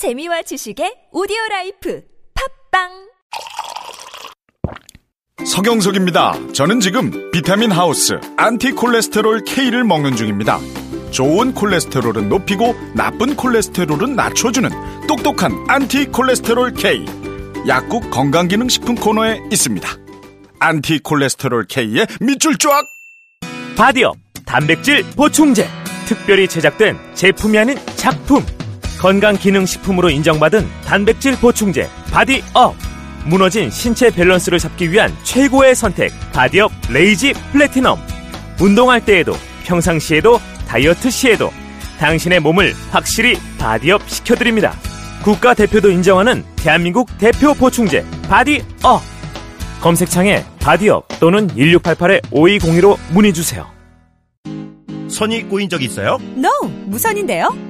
재미와 지식의 오디오 라이프 팟빵 서경석입니다. 저는 지금 비타민 하우스 안티콜레스테롤 K를 먹는 중입니다. 좋은 콜레스테롤은 높이고 나쁜 콜레스테롤은 낮춰주는 똑똑한 안티콜레스테롤 K. 약국 건강기능식품 코너에 있습니다. 안티콜레스테롤 K의 밑줄 쫙! 바디업 단백질 보충제 특별히 제작된 제품이 아닌 작품 건강기능식품으로 인정받은 단백질 보충제 바디업 무너진 신체 밸런스를 잡기 위한 최고의 선택 바디업 레이지 플래티넘 운동할 때에도 평상시에도 다이어트 시에도 당신의 몸을 확실히 바디업 시켜드립니다 국가대표도 인정하는 대한민국 대표 보충제 바디업 검색창에 바디업 또는 1688-5202로 문의주세요 선이 꼬인 적 있어요? NO! 무선인데요?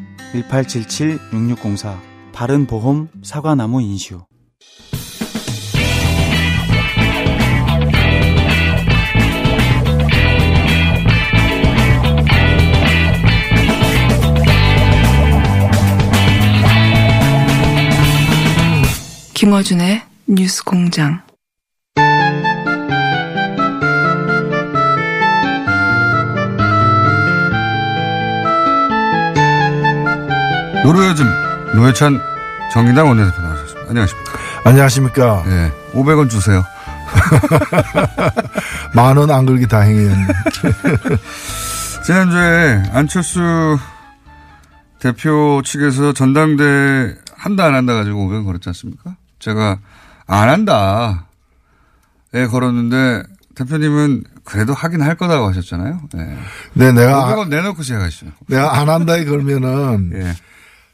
1877-6604 바른보험 사과나무 인슈 김어준의 뉴스 공장. 노르요즘 노회찬 정의당 원내대표 나오셨습니다. 안녕하십니까. 안녕하십니까. 예. 500원 주세요. 만 원 안 걸기 다행이었네. 지난주에 안철수 대표 측에서 전당대 한다 안 한다 가지고 500원 걸었지 않습니까? 제가 안 한다. 에 걸었는데 대표님은 그래도 하긴 할 거다고 하셨잖아요. 예. 네, 내가, 500원 내놓고 시작하시죠. 내가 안 한다에 걸면은 예.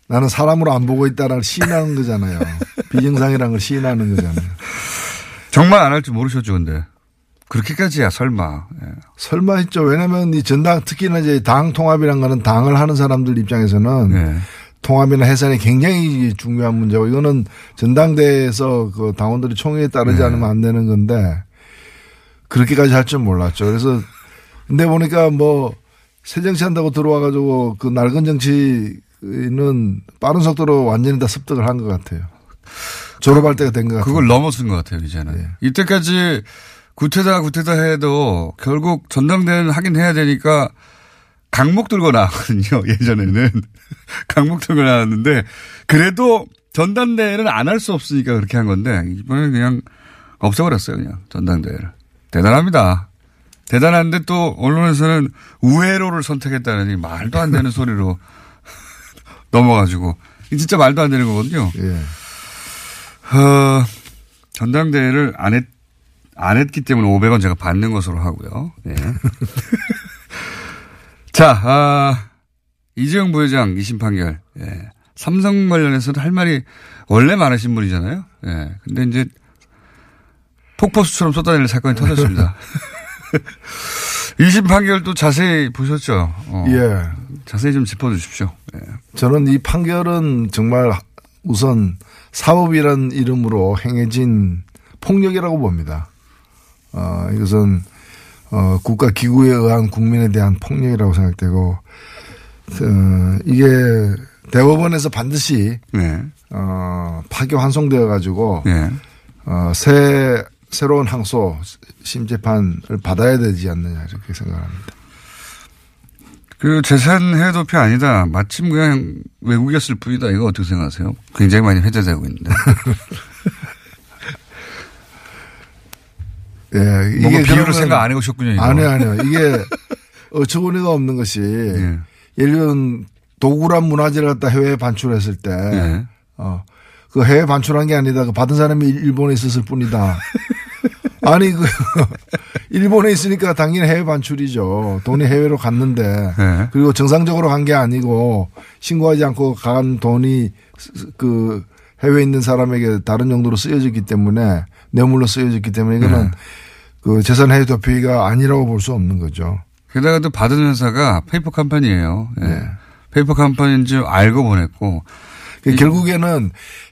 나는 사람으로 안 보고 있다는 걸 시인하는 거잖아요. 비정상이라는 걸 시인하는 거잖아요. 정말 안 할 줄 모르셨죠, 근데. 그렇게까지야, 설마. 예. 설마 했죠. 왜냐면 이 전당 특히나 이제 당 통합이라는 거는 당을 하는 사람들 입장에서는 예. 통합이나 해산이 굉장히 중요한 문제고 이거는 전당대에서 그 당원들이 총회에 따르지 네. 않으면 안 되는 건데 그렇게까지 할 줄 몰랐죠. 그래서 근데 보니까 뭐 새정치 한다고 들어와 가지고 그 낡은 정치 는 빠른 속도로 완전히 다 습득을 한 것 같아요. 졸업할 때가 된 것 같아요. 그걸 넘어선 것 같아요, 이제는. 예. 이때까지 구태다 구태다 해도 결국 전당대회는 하긴 해야 되니까 강목 들고 나왔거든요, 예전에는. 강목 들고 나왔는데 그래도 전당대회는 안 할 수 없으니까 그렇게 한 건데 이번엔 그냥 없애버렸어요, 그냥 전당대회를. 대단합니다. 대단한데 또 언론에서는 우회로를 선택했다느니 말도 안 되는 소리로 넘어가지고 진짜 말도 안 되는 거거든요. 예. 어, 전당대회를 안 했, 안 했기 때문에 500원 제가 받는 것으로 하고요. 네. 자, 아, 이재용 부회장 2심 판결. 예. 삼성 관련해서도 할 말이 원래 많으신 분이잖아요. 예. 근데 이제 폭포수처럼 쏟아내는 사건이 터졌습니다. 2심 판결도 자세히 보셨죠? 어, 예. 자세히 좀 짚어주십시오. 예. 저는 이 판결은 정말 우선 사법이란 이름으로 행해진 폭력이라고 봅니다. 어, 이것은 어, 국가 기구에 의한 국민에 대한 폭력이라고 생각되고 어, 이게 대법원에서 반드시 네. 어, 파기 환송되어 가지고 네. 어, 새 새로운 항소 심재판을 받아야 되지 않느냐 이렇게 생각합니다. 그 재산 해도표 아니다. 마침 그냥 외국이었을 뿐이다. 이거 어떻게 생각하세요? 굉장히 많이 회자되고 있는데. 예, 비율을 그러면- 생각 안 해오셨군요. 이거. 아니요, 아니요. 이게 어처구니가 없는 것이 예. 예를 들면 도구란 문화재를 갖다 해외에 반출했을 때, 예. 어, 그 해외 반출한 게 아니다. 그 받은 사람이 일- 일본에 있었을 뿐이다. 아니, 그, 일본에 있으니까 당연히 해외 반출이죠. 돈이 해외로 갔는데, 예. 그리고 정상적으로 간 게 아니고, 신고하지 않고 간 돈이 그 해외에 있는 사람에게 다른 용도로 쓰여졌기 때문에, 뇌물로 쓰여졌기 때문에 이거는 네. 그 재산 해외 도피가 아니라고 볼 수 없는 거죠. 게다가 또 받은 회사가 페이퍼 컴퍼니예요. 예. 네. 페이퍼 컴퍼니인 줄 알고 보냈고 그 결국에는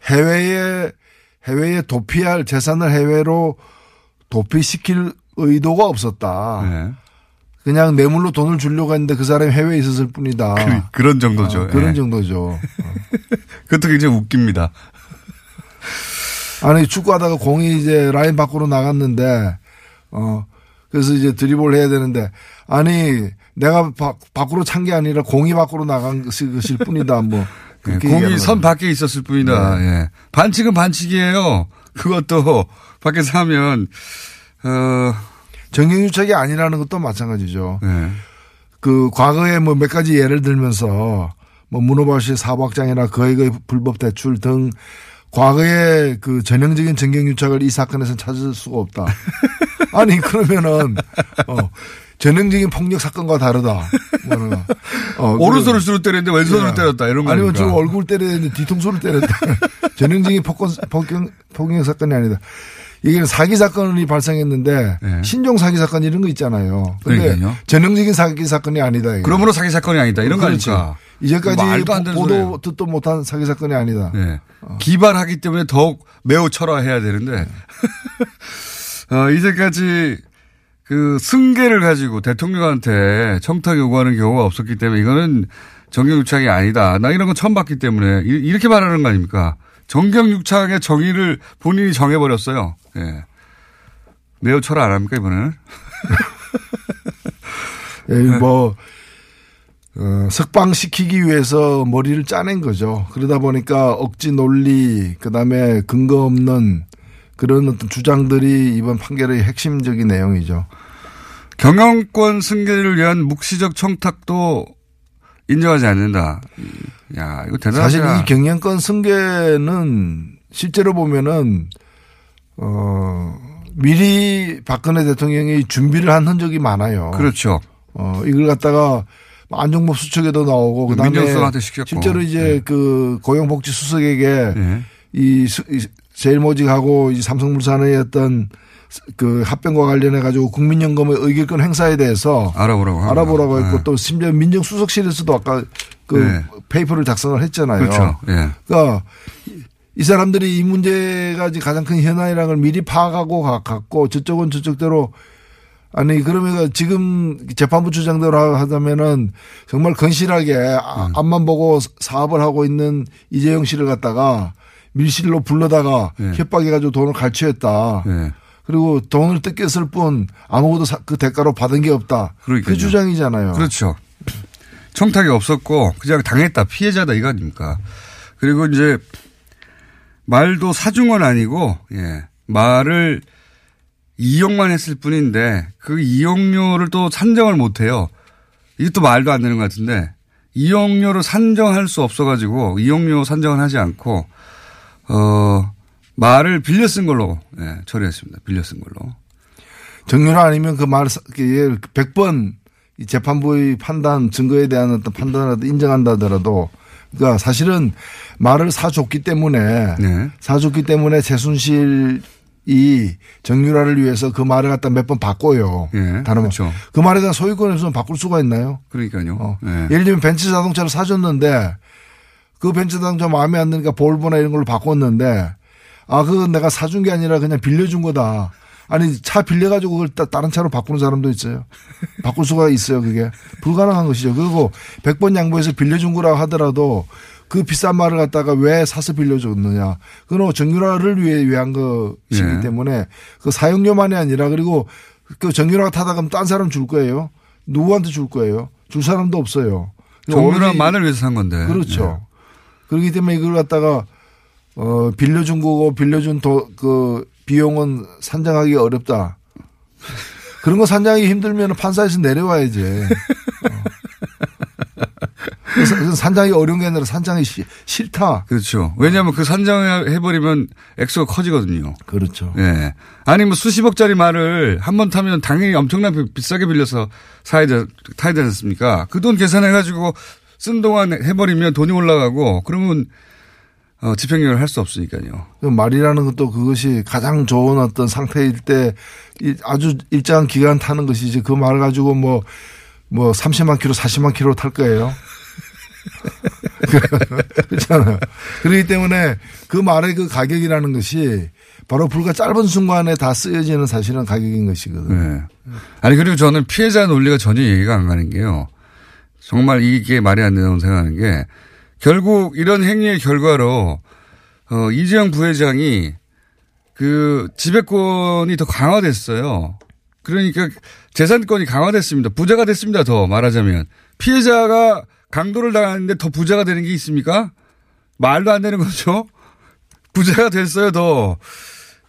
해외에 해외에 도피할 재산을 해외로 도피시킬 의도가 없었다. 예. 그냥 뇌물로 돈을 주려고 했는데 그 사람이 해외에 있었을 뿐이다. 그, 런 정도죠. 어, 그런 예. 정도죠. 그것도 굉장히 웃깁니다. 아니 축구하다가 공이 이제 라인 밖으로 나갔는데 어 그래서 이제 드리블 해야 되는데 아니 내가 바, 밖으로 찬 게 아니라 공이 밖으로 나간 것일 뿐이다. 뭐 예, 그렇게 공이 선. 밖에 있었을 뿐이다. 네. 예. 반칙은 반칙이에요. 그것도 밖에서 하면 어 정경유착이 아니라는 것도 마찬가지죠. 예. 그 과거에 뭐 몇 가지 예를 들면서 뭐 문호발씨 사박장이나 거액의 불법 대출 등 과거에 그 전형적인 정경유착을 이 사건에서 찾을 수가 없다. 아니 그러면은 어 전형적인 폭력 사건과 다르다. 어, 오른손을 주로 때렸는데 왼손으로 예. 때렸다 이런 거 아니면? 저 얼굴 때렸는데 뒤통수를 때렸다. 전형적인 폭권, 폭격, 폭력 사건이 아니다. 이게 사기 사건이 발생했는데 네. 신종 사기 사건 이런 거 있잖아요. 근데 그러니까요. 전형적인 사기 사건이 아니다. 이게. 그러므로 사기 사건이 아니다 이런 거 그렇죠. 아닙니까? 이제까지 보도 소리예요. 듣도 못한 사기 사건이 아니다. 네. 기발하기 때문에 더욱 매우 철화해야 되는데 어, 이제까지 그 승계를 가지고 대통령한테 청탁 요구하는 경우가 없었기 때문에 이거는 정경유착이 아니다. 나 이런 건 처음 봤기 때문에 이- 이렇게 말하는 거 아닙니까? 정경유착의 정의를 본인이 정해버렸어요. 예. 매우 철화 안 합니까 이번에는? 예, 네. 뭐 어, 석방시키기 위해서 머리를 짜낸 거죠. 그러다 보니까 억지 논리, 그 다음에 근거 없는 그런 어떤 주장들이 이번 판결의 핵심적인 내용이죠. 경영권 승계를 위한 묵시적 청탁도 인정하지 않는다. 야 이거 대단하다. 사실 이 경영권 승계는 실제로 보면은 어 미리 박근혜 대통령이 준비를 한 흔적이 많아요. 그렇죠. 어 이걸 갖다가 안종범 수석에도 나오고 그다음에. 실제로 이제 네. 그 고용복지 수석에게 예. 이, 수- 이 제일모직하고 이 삼성물산의 어떤 그 합병과 관련해 가지고 국민연금의 의결권 행사에 대해서 알아보라고. 알아보라고 했고 네. 또 심지어 민정수석실에서도 아까 그 네. 페이퍼를 작성을 했잖아요. 그렇죠. 예. 그러니까 이- 이 사람들이 이 문제가 가장 큰 현안이라는 걸 미리 파악하고 가- 갔고 저쪽은 저쪽대로 아니 그러면 지금 재판부 주장대로 하- 하자면은 정말 건실하게 아- 앞만 보고 사업을 하고 있는 이재용 씨를 갖다가 밀실로 불러다가 네. 협박해가지고 돈을 갈취했다. 예. 그리고 돈을 뜯겼을 뿐 아무것도 사- 그 대가로 받은 게 없다. 그러니까요. 그 주장이잖아요. 그렇죠. 청탁이 없었고 그냥 당했다 피해자다 이거 아닙니까? 그리고 이제 말도 사중은 아니고 예 말을 이용만 했을 뿐인데 그 이용료를 또 산정을 못 해요. 이것도 말도 안 되는 것 같은데 이용료를 산정할 수 없어가지고 이용료 산정을 하지 않고 어 말을 빌려 쓴 걸로 예, 처리했습니다. 빌려 쓴 걸로. 정유라 아니면 그 말, 100번 이 재판부의 판단, 증거에 대한 어떤 판단을 인정한다 하더라도 그러니까 사실은 말을 사줬기 때문에 네. 사줬기 때문에 최순실이 정유라를 위해서 그 말을 갖다 몇 번 바꿔요. 예, 다른 그렇죠. 그 말에 대한 소유권이 없으면 바꿀 수가 있나요? 그러니까요. 어. 예. 예를 들면 벤츠 자동차를 사줬는데 그 벤츠 자동차 마음에 안 드니까 볼보나 이런 걸로 바꿨는데 아, 그건 내가 사준 게 아니라 그냥 빌려준 거다. 아니, 차 빌려가지고 그걸 따- 다른 차로 바꾸는 사람도 있어요. 바꿀 수가 있어요, 그게. 불가능한 것이죠. 그리고 100번 양보해서 빌려준 거라고 하더라도 그 비싼 말을 갖다가 왜 사서 빌려줬느냐. 그건 정유라를 위해 위한 것이기 예. 때문에 그 사용료만이 아니라 그리고 그 정유라가 타다 가면 딴 사람 줄 거예요. 누구한테 줄 거예요. 줄 사람도 없어요. 정유라 오로지- 만을 위해서 산 건데. 그렇죠. 그렇기 때문에 이걸 갖다가 어 빌려준 거고 빌려준 도, 그 비용은 산정하기 어렵다. 그런 거 산정하기 힘들면 판사에서 내려와야지. 어. 그래서 산장이 어려운 게 아니라 산장이 시- 싫다. 그렇죠. 왜냐하면 그 산정해버리면 액수가 커지거든요. 그렇죠. 예. 아니, 뭐 수십억짜리 말을 한 번 타면 당연히 엄청나게 비싸게 빌려서 사야 돼, 타야 되지 않습니까? 그 돈 계산해가지고 쓴 동안 해버리면 돈이 올라가고 그러면 어, 집행유예를 할 수 없으니까요. 그 말이라는 것도 그것이 가장 좋은 어떤 상태일 때 이- 아주 일정한 기간 타는 것이지 그말 가지고 뭐, 뭐 30만 킬로, 40만 킬로 탈 거예요. 그렇잖아요. 그렇기 때문에 그 말의 그 가격이라는 것이 바로 불과 짧은 순간에 다 쓰여지는 사실은 가격인 것이거든요. 네. 아니, 그리고 저는 피해자 논리가 전혀 얘기가 안 가는 게요. 정말 이게 말이 안 된다고 생각하는 게 결국 이런 행위의 결과로 어, 이재용 부회장이 그 지배권이 더 강화됐어요. 그러니까 재산권이 강화됐습니다. 부자가 됐습니다. 더 말하자면 피해자가 강도를 당하는데 더 부자가 되는 게 있습니까? 말도 안 되는 거죠. 부자가 됐어요. 더.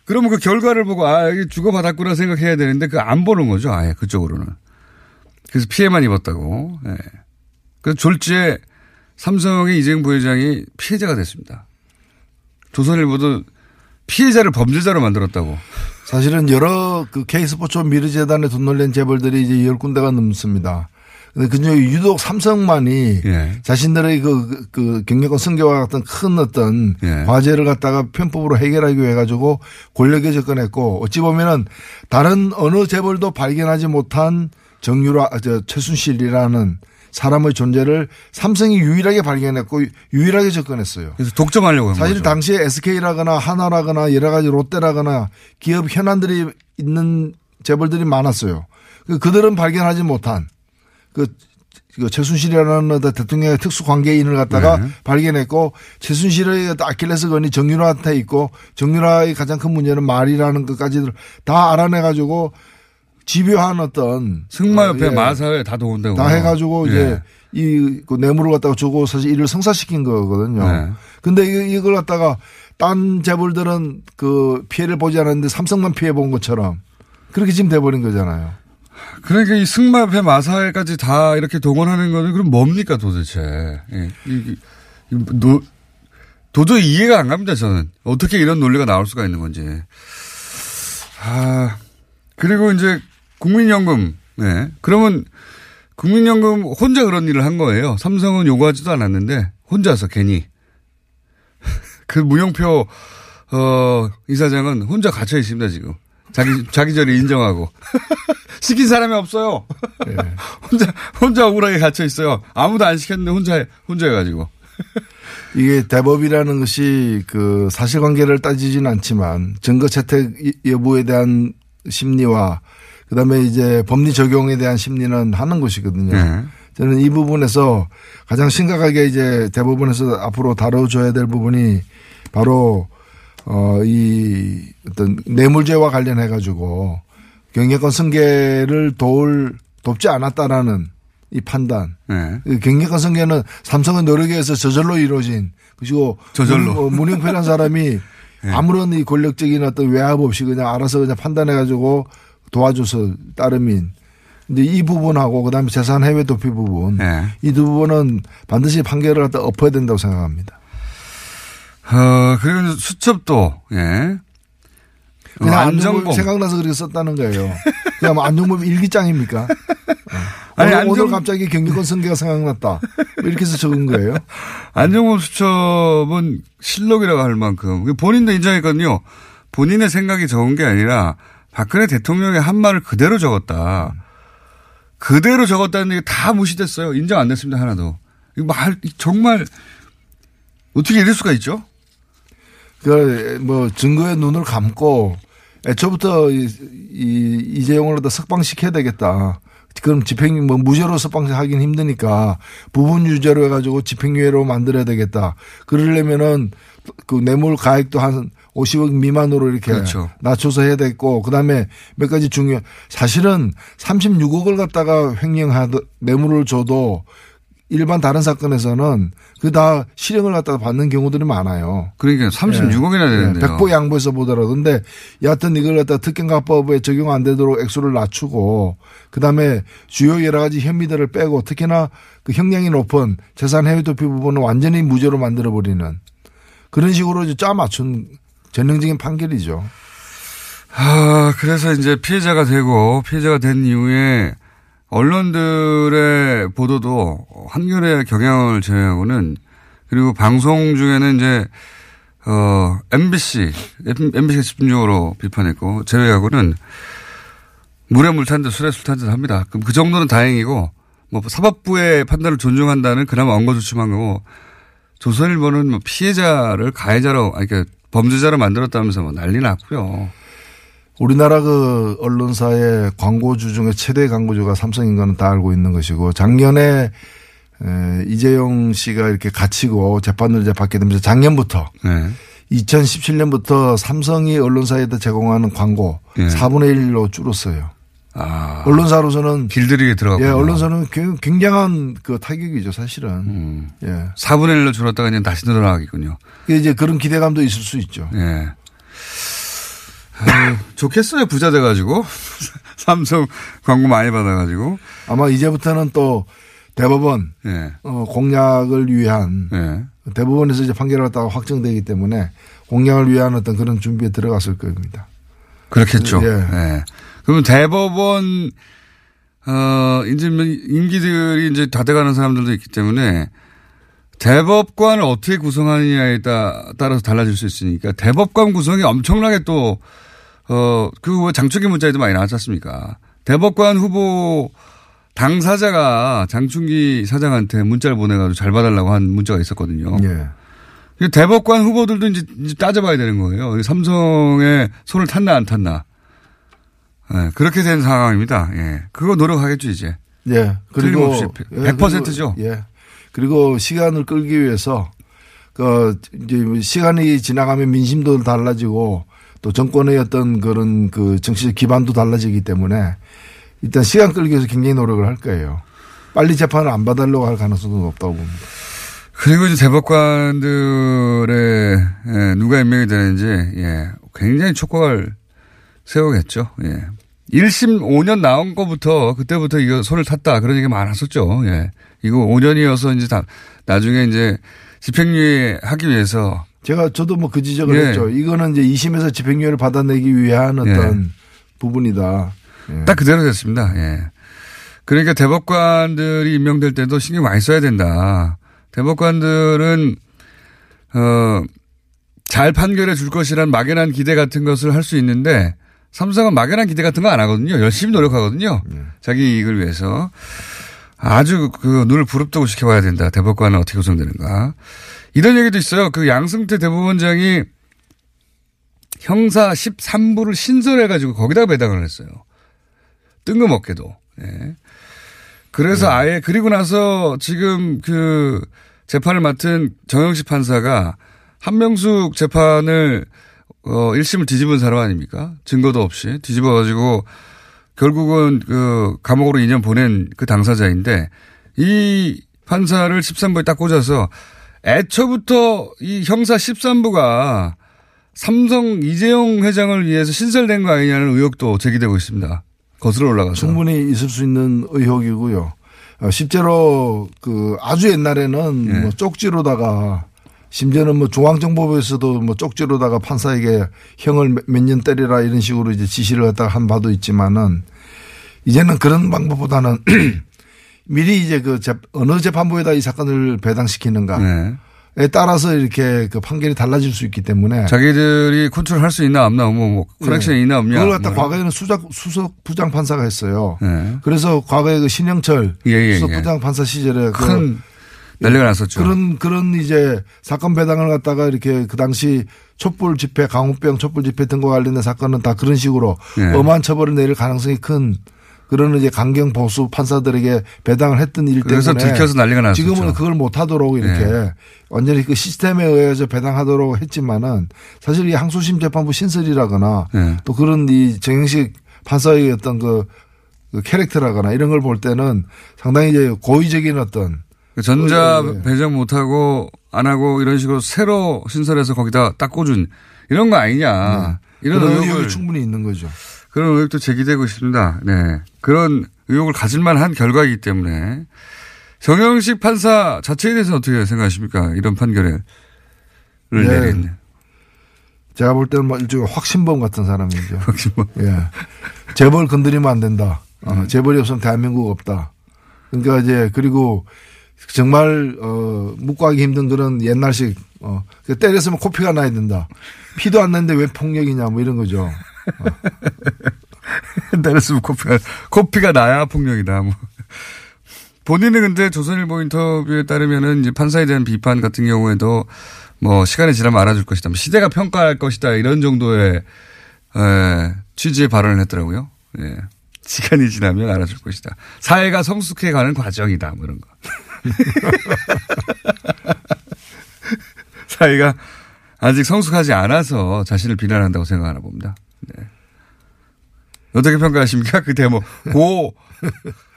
그러면 그 결과를 보고 아 이게 주고받았구나 생각해야 되는데 그 안 보는 거죠. 아예 그쪽으로는. 그래서 피해만 입었다고. 예. 그래서 졸지에 삼성의 이재용 부회장이 피해자가 됐습니다. 조선일보도 피해자를 범죄자로 만들었다고. 사실은 여러 그 K스포츠 미르재단에 돈 놀린 재벌들이 이제 열 군데가 넘습니다. 근데 그중에 유독 삼성만이 예. 자신들의 그, 그, 그 경력과 승계와 같은 큰 어떤 예. 과제를 갖다가 편법으로 해결하기 위해 가지고 권력에 접근했고 어찌 보면은 다른 어느 재벌도 발견하지 못한 정유라, 아, 저 최순실이라는 사람의 존재를 삼성이 유일하게 발견했고 유일하게 접근했어요. 그래서 독점하려고 한 사실 거죠. 당시에 SK라거나 하나라거나 여러 가지 롯데라거나 기업 현안들이 있는 재벌들이 많았어요. 그- 그들은 발견하지 못한 그, 그 최순실이라는 대통령의 특수 관계인을 갖다가 네. 발견했고 최순실의 아킬레스건이 정유라한테 있고 정유라의 가장 큰 문제는 말이라는 것까지 다 알아내 가지고 집요한 어떤 승마협회 어, 예. 마사회 다 도운다고. 다 해가지고 예. 이제 이 그 뇌물을 갖다가 주고 사실 일을 성사시킨 거거든요. 네. 근데 이- 이걸 갖다가 딴 재벌들은 그 피해를 보지 않았는데 삼성만 피해 본 것처럼 그렇게 지금 돼버린 거잖아요. 그러니까 이 승마협회 마사회까지 다 이렇게 동원하는 거는 그럼 뭡니까 도대체. 예. 이, 이, 이 노, 도저히 이해가 안 갑니다 저는. 어떻게 이런 논리가 나올 수가 있는 건지. 아, 그리고 이제 국민연금. 네. 그러면 국민연금 혼자 그런 일을 한 거예요. 삼성은 요구하지도 않았는데 혼자서 괜히. 그 무용표 어, 이사장은 혼자 갇혀 있습니다, 지금. 자기, 자기 전에 인정하고. 시킨 사람이 없어요. 혼자, 혼자 억울하게 갇혀 있어요. 아무도 안 시켰는데 혼자, 혼자 해가지고. 이게 대법이라는 것이 그 사실관계를 따지진 않지만 증거 채택 여부에 대한 심리와 그다음에 이제 법리 적용에 대한 심리는 하는 것이거든요. 네. 저는 이 부분에서 가장 심각하게 이제 대법원에서 앞으로 다뤄줘야 될 부분이 바로 어, 이 어떤 뇌물죄와 관련해 가지고 경영권 승계를 도울 돕지 않았다라는 이 판단. 네. 그 경력과 성계는 삼성의 노력에 의해서 저절로 이루어진 그리고 저절로. 문- 어, 사람이 아무런 이 권력적인 어떤 외압 없이 그냥 알아서 그냥 판단해 가지고 도와줘서 따름인. 근데 이 부분하고 그다음에 재산 해외 도피 부분 네. 이두 부분은 반드시 판결을 갖다 엎어야 된다고 생각합니다. 어, 그리고 수첩도, 예. 어, 그냥 안정범 안정범. 생각나서 그렇게 썼다는 거예요. 그냥 뭐 안정범 일기장입니까? 어. 아니, 오늘, 안정- 오늘 갑자기 경력권 승계가 생각났다. 뭐 이렇게 해서 적은 거예요. 안정범 수첩은 실록이라고 할 만큼 본인도 인정했거든요. 본인의 생각이 적은 게 아니라 박근혜 대통령의 한 말을 그대로 적었다. 그대로 적었다는 게 다 무시됐어요. 인정 안 됐습니다. 하나도. 말 정말 어떻게 이럴 수가 있죠? 그, 뭐, 증거에 눈을 감고, 애초부터 이, 이 이재용을 다 석방시켜야 되겠다. 그럼 집행, 뭐, 무죄로 석방하긴 힘드니까 부분 유죄로 해가지고 집행유예로 만들어야 되겠다. 그러려면은 그 뇌물 가액도 한 50억 미만으로 이렇게 그렇죠. 낮춰서 해야 되고, 그 다음에 몇 가지 중요, 사실은 36억을 갖다가 횡령하도, 뇌물을 줘도 일반 다른 사건에서는 그 다 실형을 갖다가 받는 경우들이 많아요. 그러니까 36억이나 되는데요. 백보 양보해서 보더라도. 근데 여하튼 이걸 갖다 특경가법에 적용 안 되도록 액수를 낮추고 그다음에 주요 여러 가지 혐의들을 빼고 특히나 그 형량이 높은 재산 해외 도피 부분은 완전히 무죄로 만들어 버리는 그런 식으로 이제 짜 맞춘 전형적인 판결이죠. 아, 그래서 이제 피해자가 되고 피해자가 된 이후에 언론들의 보도도 한결의 경향을 제외하고는 그리고 방송 중에는 이제 어 MBC MBC가 집중적으로 비판했고 제외하고는 물에 물 탄 듯 술에 술 탄 듯 합니다. 그럼 그 정도는 다행이고 뭐 사법부의 판단을 존중한다는 그나마 언거주춤한 거고 조선일보는 뭐 피해자를 가해자로 아니 그러니까 범죄자로 만들었다면서 뭐 난리 났고요. 우리나라 그 언론사의 광고주 중에 최대 광고주가 삼성인 거는 다 알고 있는 것이고 작년에 에, 이재용 씨가 이렇게 갇히고 재판을 이제 받게 되면서 작년부터 네. 2017년부터 삼성이 언론사에다 제공하는 광고 네. 4분의 1로 줄었어요. 아. 언론사로서는 길들이게 들어갔고. 예, 언론사는 굉- 굉장한 그 타격이죠, 사실은. 음. 예. 4분의 1로 줄었다가 그냥 다시 늘어나겠군요. 이제 그런 기대감도 있을 수 있죠. 예. 아유, 좋겠어요. 부자 돼가지고. 삼성 광고 많이 받아가지고. 아마 이제부터는 또 대법원 예. 어, 공약을 위한 예. 대법원에서 이제 판결을 갖다가 확정되기 때문에 공약을 위한 어떤 그런 준비에 들어갔을 겁니다. 그렇겠죠. 예. 예. 그러면 대법원, 어, 이제 뭐 임기들이 이제 다 돼가는 사람들도 있기 때문에 대법관을 어떻게 구성하느냐에 따- 따라서 달라질 수 있으니까 대법관 구성이 엄청나게 또, 어, 그 장충기 문자에도 많이 나왔지 않습니까? 대법관 후보 당사자가 장충기 사장한테 문자를 보내가지고 잘 봐달라고 한 문자가 있었거든요. 예. 이 대법관 후보들도 이제, 따져봐야 되는 거예요. 이 삼성에 손을 탔나 안 탔나. 예, 그렇게 된 상황입니다. 예. 그거 노력하겠죠, 이제. 예. 그리고 틀림없이 예, 100% 죠? 그리고, 예. 그리고 시간을 끌기 위해서 그 이제 시간이 지나가면 민심도 달라지고 또 정권의 어떤 그런 그 정치적 기반도 달라지기 때문에 일단 시간 끌기 위해서 굉장히 노력을 할 거예요. 빨리 재판을 안 받으려고 할 가능성도 높다고 봅니다. 그리고 이제 대법관들의, 예, 누가 임명이 되는지, 예, 굉장히 촉각을 세우겠죠. 예. 1심 5년 나온 거부터 그때부터 이거 손을 탔다 그런 얘기 많았었죠. 예. 이거 5년이어서 이제 다 나중에 이제 집행유예 하기 위해서 제가 저도 뭐 그 지적을 예. 했죠. 이거는 이제 2심에서 집행유예를 받아내기 위한 어떤 부분이다. 예. 딱 그대로 됐습니다. 예. 그러니까 대법관들이 임명될 때도 신경 많이 써야 된다. 대법관들은 어, 잘 판결해 줄 것이란 막연한 기대 같은 것을 할 수 있는데 삼성은 막연한 기대 같은 거 안 하거든요. 열심히 노력하거든요. 자기 이익을 위해서. 아주 그 눈을 부릅뜨고 시켜봐야 된다. 대법관은 어떻게 구성되는가. 이런 얘기도 있어요. 그 양승태 대법원장이 형사 13부를 신설해가지고 거기다가 배당을 했어요. 뜬금없게도. 예. 그래서 아예 그리고 나서 지금 그 재판을 맡은 정영식 판사가 한명숙 재판을 어 1심을 뒤집은 사람 아닙니까? 증거도 없이 뒤집어 가지고 결국은 그 감옥으로 2년 보낸 그 당사자인데 이 판사를 13부에 딱 꽂아서 애초부터 이 형사 13부가 삼성 이재용 회장을 위해서 신설된 거 아니냐는 의혹도 제기되고 있습니다. 거슬러 올라가서. 충분히 있을 수 있는 의혹이고요. 어, 실제로 그 아주 옛날에는 예. 뭐 쪽지로다가 심지어는 뭐 중앙정보부에서도 뭐 쪽지로다가 판사에게 형을 몇 년 때리라 이런 식으로 이제 지시를 갖다가 한 바도 있지만은 이제는 그런 방법보다는 미리 이제 그 재- 어느 재판부에다 이 사건을 배당시키는가에 네. 따라서 이렇게 그 판결이 달라질 수 있기 때문에 자기들이 컨트롤 할 수 있나 없나, 뭐, 뭐, connection이 있나 없냐. 네. 그걸 갖다 뭐. 과거에는 수작, 수석 부장 판사가 했어요. 네. 그래서 과거에 그 신영철 예, 예, 수석 예. 부장 판사 시절에 그 큰 난리가 났었죠. 그런 그런 이제 사건 배당을 갖다가 이렇게 그 당시 촛불 집회 강우병 촛불 집회 등과 관련된 사건은 다 그런 식으로 예. 엄한 처벌을 내릴 가능성이 큰 그런 이제 강경 보수 판사들에게 배당을 했던 일 그래서 때문에 들켜서 난리가 났었죠. 지금은 그걸 못 하도록 이렇게 예. 완전히 그 시스템에 의해서 배당하도록 했지만은 사실 이 항소심 재판부 신설이라거나 예. 또 그런 이 정영식 판사의 어떤 그, 그 캐릭터라거나 이런 걸 볼 때는 상당히 이제 고의적인 어떤 전자 예, 예. 배정 못하고 안 하고 이런 식으로 새로 신설해서 거기다 딱 꽂은 이런 거 아니냐. 이런 그런 의혹을 의혹이 충분히 있는 거죠. 그런 의혹도 제기되고 있습니다. 네. 그런 의혹을 가질만 한 결과이기 때문에 정영식 판사 자체에 대해서는 어떻게 생각하십니까? 이런 판결을 네. 내린. 제가 볼 때는 뭐 일종의 확신범 같은 사람이죠. 확신범. 예. 재벌 건드리면 안 된다. 어, 음. 재벌이 없으면 대한민국 없다. 그러니까 이제 그리고 정말 어 묵과하기 힘든 그런 옛날식 어그 때렸으면 코피가 나야 된다. 피도 안 났는데 왜 폭력이냐 뭐 이런 거죠. 때렸으면 코피가, 코피가 나야 폭력이다. 뭐. 본인은 근데 조선일보 인터뷰에 따르면은 이제 판사에 대한 비판 같은 경우에도 뭐 시간이 지나면 알아줄 것이다. 뭐 시대가 평가할 것이다. 이런 정도의 에, 취지의 발언을 했더라고요. 예. 시간이 지나면 알아줄 것이다. 사회가 성숙해 가는 과정이다. 뭐 이런 거. 사회가 아직 성숙하지 않아서 자신을 비난한다고 생각하나 봅니다. 네. 어떻게 평가하십니까? 그 대목. 고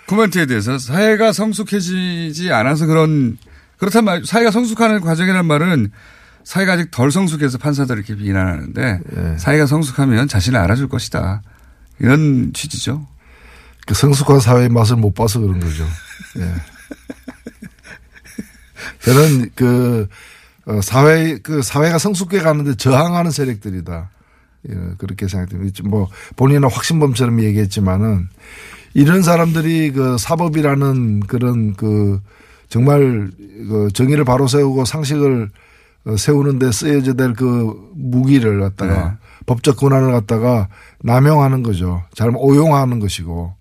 코멘트에 대해서 사회가 성숙해지지 않아서 그런 그렇단 말 사회가 성숙하는 과정이라는 말은 사회가 아직 덜 성숙해서 판사들을 이렇게 비난하는데 예. 사회가 성숙하면 자신을 알아줄 것이다. 이런 취지죠. 그 성숙한 사회의 맛을 못 봐서 그런 거죠. 예. 저는 그 어, 사회 그 사회가 성숙해 가는데 저항하는 세력들이다. 예, 그렇게 생각됩니다. 뭐 본인은 확신범처럼 얘기했지만은 이런 사람들이 그 사법이라는 그런 그 정말 그 정의를 바로 세우고 상식을 어, 세우는데 쓰여져야 될 그 무기를 갖다가 네. 법적 권한을 갖다가 남용하는 거죠. 잘못 오용하는 것이고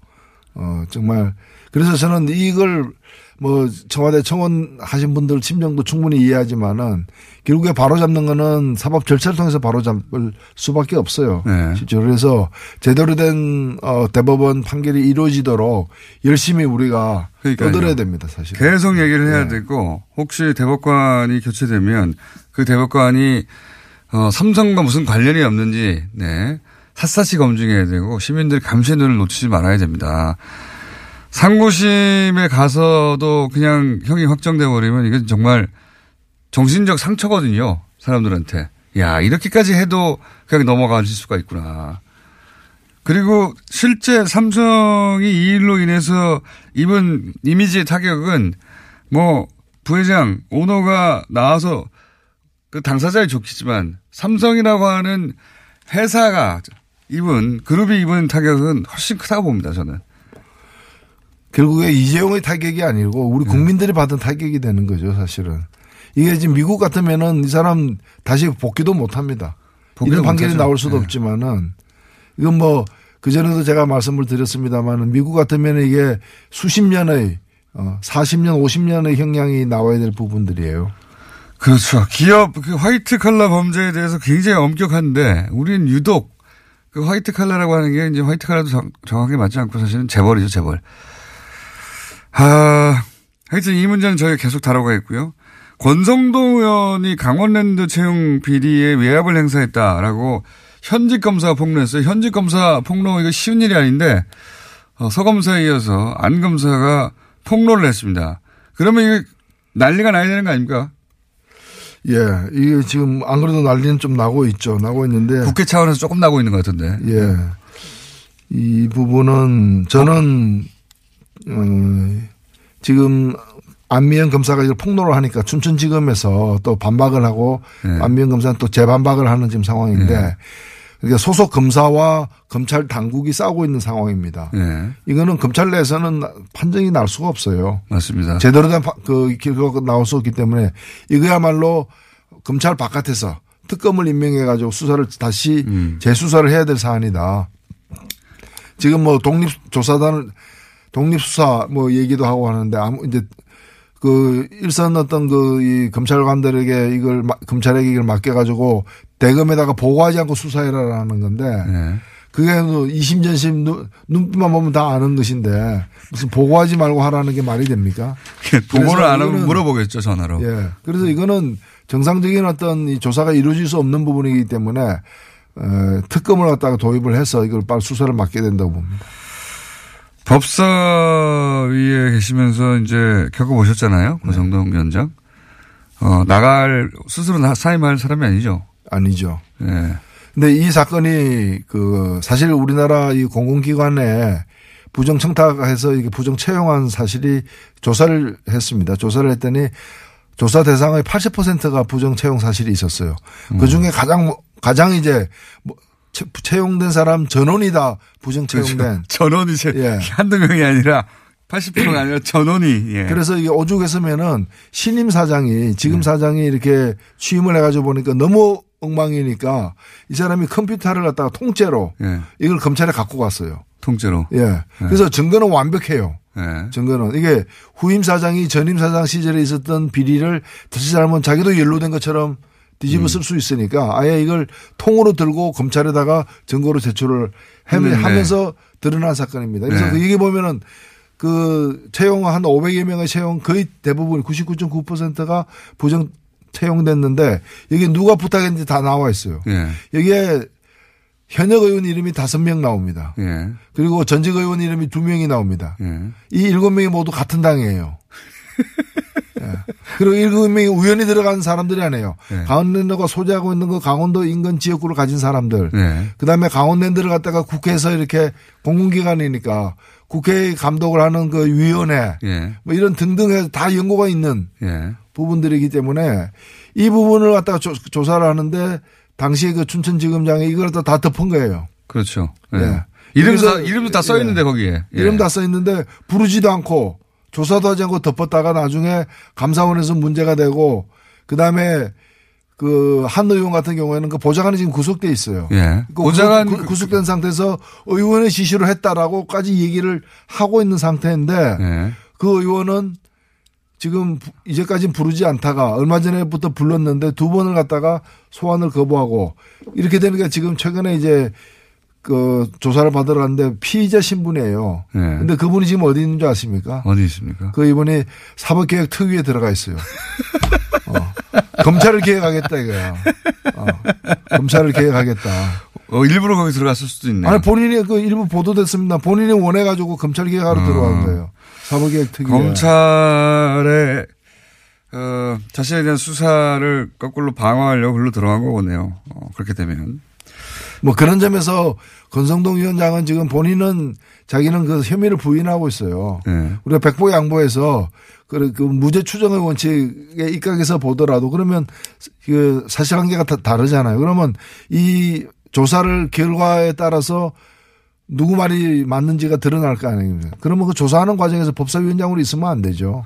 어 정말 그래서 저는 이걸 뭐 청와대 청원 하신 분들 심정도 충분히 이해하지만은 결국에 바로잡는 거는 사법 절차를 통해서 바로잡을 수밖에 없어요. 네. 실제로 그래서 제대로 된 어, 대법원 판결이 이루어지도록 열심히 우리가. 떠들어야 됩니다, 사실. 계속 얘기를 해야 네. 되고 혹시 대법관이 교체되면 그 대법관이 어, 삼성과 무슨 관련이 없는지 네, 샅샅이 검증해야 되고 시민들 감시의 눈을 놓치지 말아야 됩니다. 상고심에 가서도 그냥 형이 확정돼 버리면 이건 정말 정신적 상처거든요. 사람들한테. 야 이렇게까지 해도 그냥 넘어갈 수가 있구나. 그리고 실제 삼성이 이 일로 인해서 입은 이미지의 타격은 뭐 부회장 오너가 나와서 그 당사자에 좋겠지만 삼성이라고 하는 회사가 입은 그룹이 입은 타격은 훨씬 크다고 봅니다 저는. 결국에 이재용의 타격이 아니고 우리 국민들이 받은 타격이 되는 거죠, 사실은. 이게 지금 미국 같으면은 이 사람 다시 복귀도 못 합니다. 이런 판결이 못하죠. 나올 수도 네. 없지만은 이건 뭐 그전에도 제가 말씀을 드렸습니다만은 미국 같으면 이게 수십 년의 어 40년, 50년의 형량이 나와야 될 부분들이에요. 그렇죠. 기업 그 화이트 칼라 범죄에 대해서 굉장히 엄격한데 우리는 유독 그 화이트 칼라라고 하는 게 이제 화이트 칼라도 정, 정확하게 맞지 않고 사실은 재벌이죠, 재벌. 아, 하여튼 이 문제는 저희가 계속 다뤄가겠고요. 권성동 의원이 강원랜드 채용 비리에 외압을 행사했다라고 현직 검사가 폭로했어요. 현직 검사 폭로 이거 쉬운 일이 아닌데 어, 서 검사에 이어서 안 검사가 폭로를 했습니다. 그러면 이게 난리가 나야 되는 거 아닙니까? 예. 이게 지금 안 그래도 난리는 좀 나고 있죠. 나고 있는데 국회 차원에서 조금 나고 있는 것 같은데. 예. 이 부분은 저는 어, 지금 안미연 검사가 이걸 폭로를 하니까 춘천지검에서 또 반박을 하고 네. 안미연 검사는 또 재반박을 하는 지금 상황인데 네. 그러니까 소속 검사와 검찰 당국이 싸우고 있는 상황입니다. 네, 이거는 검찰 내에서는 판정이 날 수가 없어요. 맞습니다. 제대로 된그 결과가 나올 수 없기 때문에 이거야말로 검찰 바깥에서 특검을 임명해 가지고 수사를 다시 음. 재수사를 해야 될 사안이다. 지금 뭐 독립조사단을 독립수사 뭐 얘기도 하고 하는데 아무 이제 그 일선 어떤 그 이 검찰관들에게 이걸 마- 검찰에게 이걸 맡겨가지고 대검에다가 보고하지 않고 수사해라라는 건데 네. 그게 뭐 이심전심 눈- 눈빛만 보면 다 아는 것인데 무슨 보고하지 말고 하라는 게 말이 됩니까? 보고를 안 하면 물어보겠죠, 전화로. 예. 그래서 이거는 정상적인 어떤 이 조사가 이루어질 수 없는 부분이기 때문에 어, 특검을 갖다가 도입을 해서 이걸 빨리 수사를 맡게 된다고 봅니다. 법사위에 계시면서 이제 겪어보셨잖아요. 고성동 위원장. 어, 나갈, 스스로 나- 사임할 사람이 아니죠. 아니죠. 예. 근데 이 사건이 그 사실 우리나라 이 공공기관에 부정 청탁해서 이게 부정 채용한 사실이 조사를 했습니다. 조사를 했더니 조사 대상의 80%가 부정 채용 사실이 있었어요. 그 중에 가장 가장 이제 뭐 채- 채용된 사람 전원이 다 부정 채용된. 그렇죠. 전원이 제, 예. 한두 명이 아니라 80%가 아니라 전원이, 예. 그래서 이게 오죽했으면은 신임 사장이 지금 사장이 이렇게 취임을 해가지고 보니까 너무 엉망이니까 이 사람이 컴퓨터를 갖다가 통째로 예. 이걸 검찰에 갖고 갔어요. 통째로. 예. 그래서 증거는 완벽해요. 예. 증거는 이게 후임 사장이 전임 사장 시절에 있었던 비리를 다시 잘못 자기도 연루된 것처럼 뒤집어 쓸 수 있으니까 아예 이걸 통으로 들고 검찰에다가 증거로 제출을 해- 음, 네. 하면서 드러난 사건입니다. 그래서 네. 그 이게 보면은 그 채용 한 500여 명의 채용 거의 대부분 99.9%가 부정 채용됐는데 여기 누가 부탁했는지 다 나와 있어요. 예. 여기에 현역 의원 이름이 다섯 명 나옵니다. 예. 그리고 전직 의원 이름이 두 명이 나옵니다. 예. 이 일곱 명이 모두 같은 당이에요. 예. 그리고 일곱 명이 우연히 들어간 사람들이 아니에요. 예. 강원랜드가 소재하고 있는 거 강원도 인근 지역구를 가진 사람들. 예. 그 다음에 강원랜드를 갖다가 국회에서 이렇게 공공기관이니까 국회 감독을 하는 그 위원회 예. 뭐 이런 등등 해서 다 연고가 있는 예. 부분들이기 때문에 이 부분을 갖다가 조, 조사를 하는데 당시에 그 춘천지검장이 이걸 다, 다 덮은 거예요. 그렇죠. 예. 예. 이름도 이름도 다 써 있는데 예. 거기에. 예. 이름 다 써 있는데 부르지도 않고 조사도 하지 않고 덮었다가 나중에 감사원에서 문제가 되고 그 다음에 그 한 의원 같은 경우에는 그 보좌관이 지금 구속돼 있어요. 예. 그 보좌관 구속, 구속된 상태에서 의원의 지시로 했다라고까지 얘기를 하고 있는 상태인데 예. 그 의원은 지금 부- 이제까지는 부르지 않다가 얼마 전에부터 불렀는데 두 번을 갖다가 소환을 거부하고 이렇게 되니까 지금 최근에 이제 그 조사를 받으러 갔는데 피의자 신분이에요. 예. 근데 그분이 지금 어디 있는 줄 아십니까? 어디 있습니까? 그 이분이 사법개혁 특위에 들어가 있어요. 어. 검찰을 개혁하겠다 이거야. 어. 검찰을 개혁하겠다. 어, 일부러 거기 들어갔을 수도 있네. 아니 본인이 그 일부 보도됐습니다. 본인이 원해가지고 검찰 개혁하러 어. 들어간 거예요. 사법개혁 특위. 검찰의 어, 자신에 대한 수사를 거꾸로 방어하려고 글로 들어간 거네요. 어, 그렇게 되면. 뭐 그런 점에서 권성동 위원장은 지금 본인은 자기는 그 혐의를 부인하고 있어요. 예. 우리가 백보 양보해서 그, 그 무죄 추정의 원칙에 입각해서 보더라도 그러면 그 사실관계가 다 다르잖아요. 그러면 이 조사를 결과에 따라서 누구 말이 맞는지가 드러날 거 아닙니까? 그러면 그 조사하는 과정에서 법사위원장으로 있으면 안 되죠.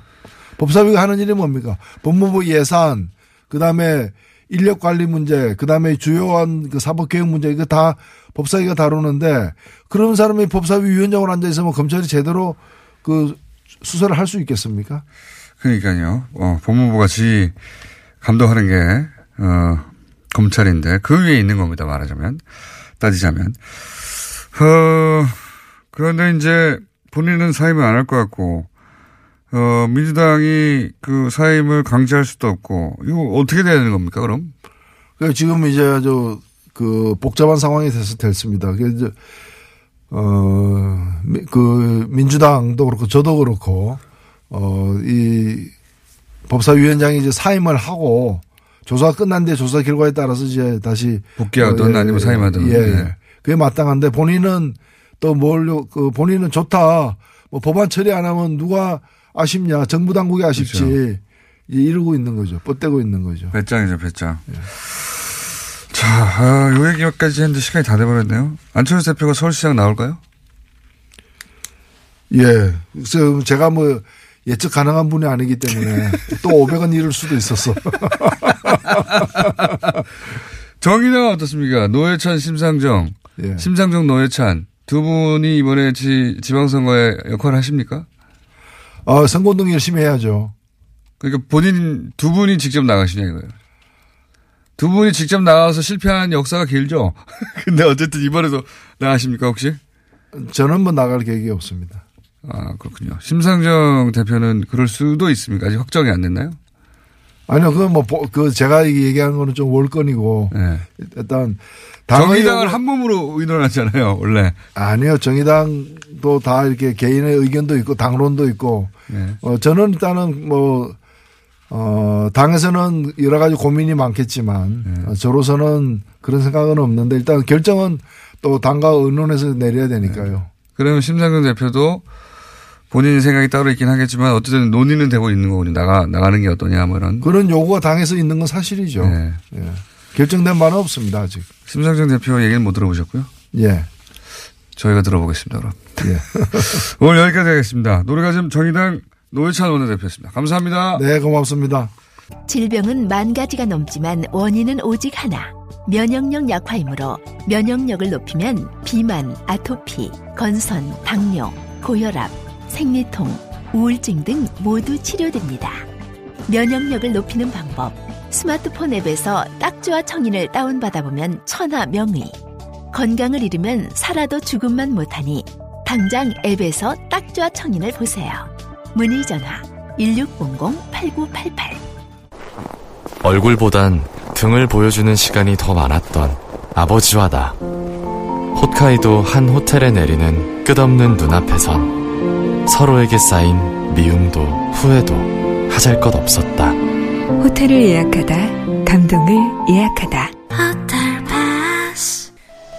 법사위가 하는 일이 뭡니까? 법무부 예산, 그 다음에 인력 관리 문제, 그 다음에 주요한 그 사법개혁 문제, 이거 다 법사위가 다루는데 그런 사람이 법사위 위원장으로 앉아 있으면 검찰이 제대로 그 수사를 할 수 있겠습니까? 그러니까요. 어, 법무부가 지 감독하는 게, 어, 검찰인데 그 위에 있는 겁니다. 말하자면. 따지자면. 어, 그런데 이제 본인은 사임을 안 할 것 같고, 어, 민주당이 그 사임을 강제할 수도 없고, 이거 어떻게 돼야 되는 겁니까, 그럼? 그 지금 이제 아주 그 복잡한 상황이 돼서 됐습니다. 그래서 어, 미- 그 민주당도 그렇고 저도 그렇고 어, 이 법사위원장이 이제 사임을 하고 조사가 끝난 뒤에 조사 결과에 따라서 이제 다시 복귀하든 어, 예, 아니면 예, 사임하든. 예, 예. 예. 그게 마땅한데 본인은 또 뭘, 그 본인은 좋다. 뭐 법안 처리 안 하면 누가 아쉽냐. 정부 당국이 아쉽지. 그렇죠. 이러고 있는 거죠. 뻗대고 있는 거죠. 배짱이죠, 배짱. 자, 아, 요 얘기까지 했는데 시간이 다 돼버렸네요. 안철수 대표가 서울시장 나올까요? 예. 그래서 제가 뭐 예측 가능한 분이 아니기 때문에 또 500원 잃을 수도 있었어. 정의당 어떻습니까? 노회찬, 심상정. 예. 심상정, 노회찬. 두 분이 이번에 지, 지방선거에 역할을 하십니까? 어, 선거운동 열심히 해야죠. 그러니까 본인 두 분이 직접 나가시냐 이거예요. 두 분이 직접 나가서 실패한 역사가 길죠. 근데 어쨌든 이번에도 나가십니까 혹시? 저는 뭐 나갈 계획이 없습니다. 아 그렇군요. 심상정 대표는 그럴 수도 있습니까? 아직 확정이 안 됐나요? 아니요, 그건 뭐, 보- 그 제가 얘기하는 거는 좀 월권이고. 네. 일단, 요구- 한 몸으로 의논하잖아요, 원래. 아니요, 정의당도 다 이렇게 개인의 의견도 있고, 당론도 있고. 네. 어, 저는 일단은 뭐, 어, 당에서는 여러 가지 고민이 많겠지만, 네. 어, 저로서는 그런 생각은 없는데, 일단 결정은 또 당과 의논해서 내려야 되니까요. 그러면 심상정 대표도 본인 생각이 따로 있긴 하겠지만 어쨌든 논의는 되고 있는 거군요. 나가, 나가는 게 어떠냐, 뭐 이런. 그런 요구가 당에서 있는 건 사실이죠. 네. 예. 결정된 바는 없습니다, 아직. 심상정 대표 얘기는 못 들어보셨고요. 예. 저희가 들어보겠습니다, 그럼. 예. 오늘 여기까지 하겠습니다. 노래가즘 정의당 노회찬 원내대표였습니다. 감사합니다. 네, 고맙습니다. 질병은 만 가지가 넘지만 원인은 오직 하나. 면역력 약화이므로 면역력을 높이면 비만, 아토피, 건선, 당뇨, 고혈압, 생리통, 우울증 등 모두 치료됩니다. 면역력을 높이는 방법. 스마트폰 앱에서 딱지와 청인을 다운받아보면 천하 명의. 건강을 잃으면 살아도 죽음만 못하니 당장 앱에서 딱지와 청인을 보세요. 문의 전화 1600-8988 얼굴보단 등을 보여주는 시간이 더 많았던 아버지와 나. 홋카이도 한 호텔에 내리는 끝없는 눈앞에선 서로에게 쌓인 미움도 후회도 하잘 것 없었다. 호텔을 예약하다, 감동을 예약하다.